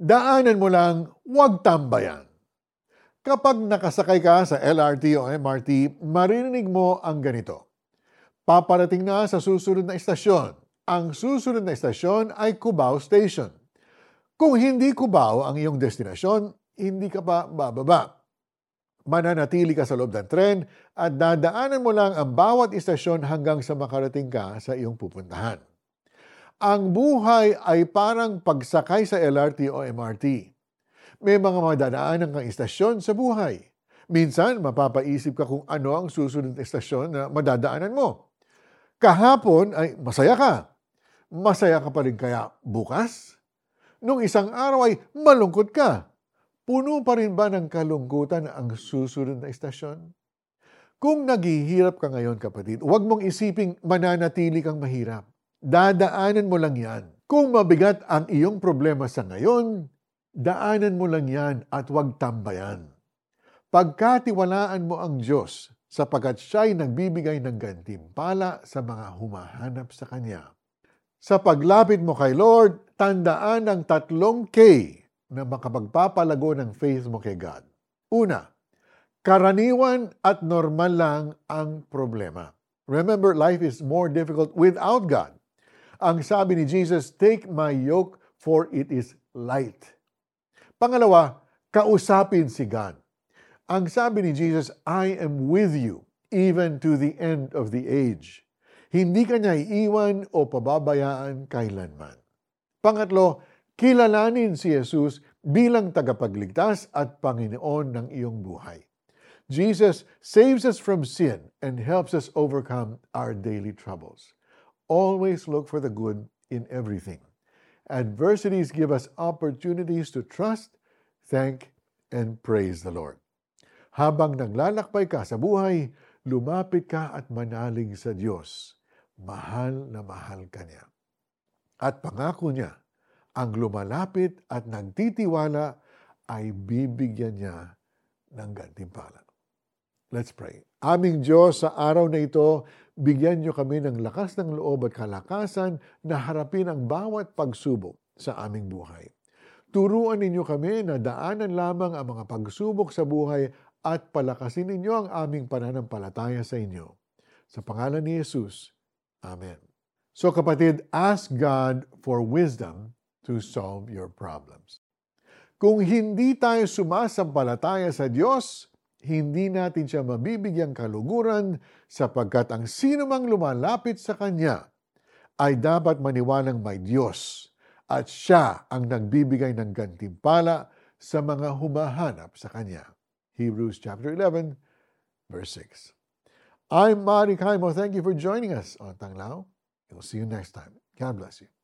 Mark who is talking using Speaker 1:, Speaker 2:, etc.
Speaker 1: Daanan mo lang, huwag tambayan. Kapag nakasakay ka sa LRT o MRT, maririnig mo ang ganito. Paparating na sa susunod na istasyon. Ang susunod na istasyon ay Cubao Station. Kung hindi Cubao ang iyong destinasyon, hindi ka pa bababa. Mananatili ka sa loob ng tren at dadaanan mo lang ang bawat istasyon hanggang sa makarating ka sa iyong pupuntahan. Ang buhay ay parang pagsakay sa LRT o MRT may mga madadaanan kang istasyon sa buhay. Minsan, mapapaisip ka kung ano ang susunod na istasyon na madadaanan mo. Kahapon ay masaya ka. Masaya ka pa rin kaya bukas? Nung isang araw ay malungkot ka. Puno pa rin ba ng kalungkutan ang susunod na istasyon? Kung naghihirap ka ngayon kapatid, huwag mong isiping mananatili kang mahirap. Dadaanan mo lang yan. Kung mabigat ang iyong problema sa ngayon, Daanan mo lang yan at huwag tambayan. Pagkatiwalaan mo ang Diyos sapagkat siya'y nagbibigay ng gantimpala sa mga humahanap sa Kanya. Sa paglapit mo kay Lord, tandaan ang tatlong K na makapagpapalago ng faith mo kay God. Una, karaniwan at normal lang ang problema. Remember, life is more difficult without God. Ang sabi ni Jesus, Take my yoke for it is light. Pangalawa, kausapin si God. Ang sabi ni Jesus, I am with you even to the end of the age. Hindi ka niya iiwan o pababayaan kailanman. Pangatlo, kilalanin si Jesus bilang tagapagligtas at Panginoon ng iyong buhay. Jesus saves us from sin and helps us overcome our daily troubles. Always look for the good in everything. Adversities give us opportunities to trust, thank, and praise the Lord. Habang naglalakbay ka sa buhay, lumapit ka at manalig sa Diyos. Mahal na mahal ka niya. At pangako niya, ang lumalapit at nagtitiwala ay bibigyan niya ng gantimpala. Let's pray. Aming Diyos, sa araw na ito, bigyan niyo kami ng lakas ng loob at kalakasan na harapin ang bawat pagsubok sa aming buhay. Turuan ninyo kami na daanan lamang ang mga pagsubok sa buhay at palakasin ninyo ang aming pananampalataya sa inyo. Sa pangalan ni Jesus, Amen. So kapatid, ask God for wisdom to solve your problems. Kung hindi tayo sumasampalataya sa Diyos, hindi natin siya mabibigyang kaluguran sapagkat ang sino mang lumalapit sa Kanya ay dapat maniwalang may Diyos at siya ang nagbibigay ng gantimpala sa mga humahanap sa Kanya. Hebrews chapter 11, verse 6. I'm Mari Kaimo. Thank you for joining us on Tanglao. We'll see you next time. God bless you.